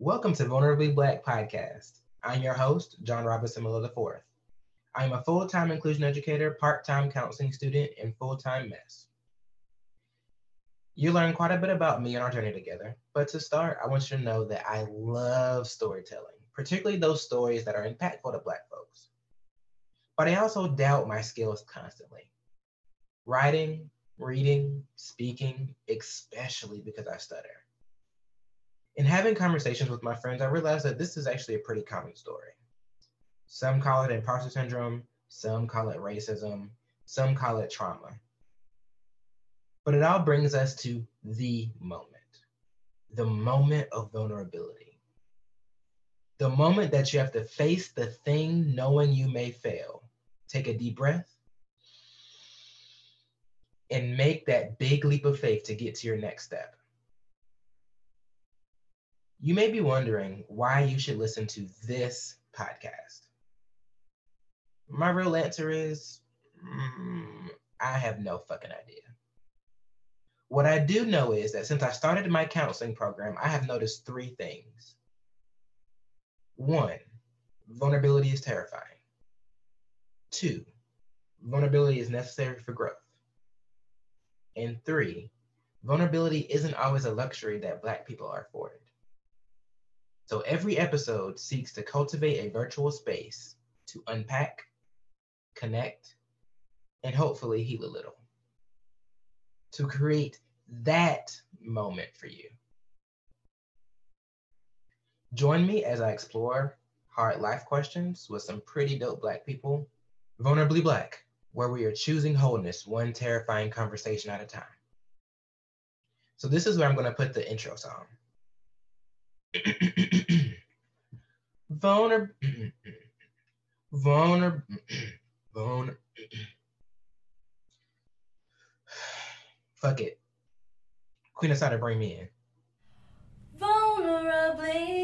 Welcome to Vulnerably Black Podcast. I'm your host, John Robinson Miller IV. I'm a full time inclusion educator, part time counseling student, and full time mess. You learn quite a bit about me and our journey together, but to start, I want you to know that I love storytelling, particularly those stories that are impactful to Black folks. But I also doubt my skills constantly. Writing, reading, speaking, especially because I stutter. In having conversations with my friends, I realized that this is actually a pretty common story. Some call it imposter syndrome, some call it racism, some call it trauma. But it all brings us to the moment, the moment of vulnerability. The moment that you have to face the thing knowing you may fail. Take a deep breath and make that big leap of faith to get to your next step. You may be wondering why you should listen to this podcast. My real answer is mm, I have no fucking idea. What I do know is that since I started my counseling program, I have noticed three things. One, vulnerability is terrifying. Two, vulnerability is necessary for growth. And three, vulnerability isn't always a luxury that Black people are afforded. So every episode seeks to cultivate a virtual space to unpack, connect, and hopefully heal a little. To create that moment for you. Join me as I explore hard life questions with some pretty dope Black people, vulnerably Black where we are choosing wholeness one terrifying conversation at a time. So this is where I'm going to put the intro song. Vulner, vulner, vulner. Fuck it. Queen of bring me in. Vulnerably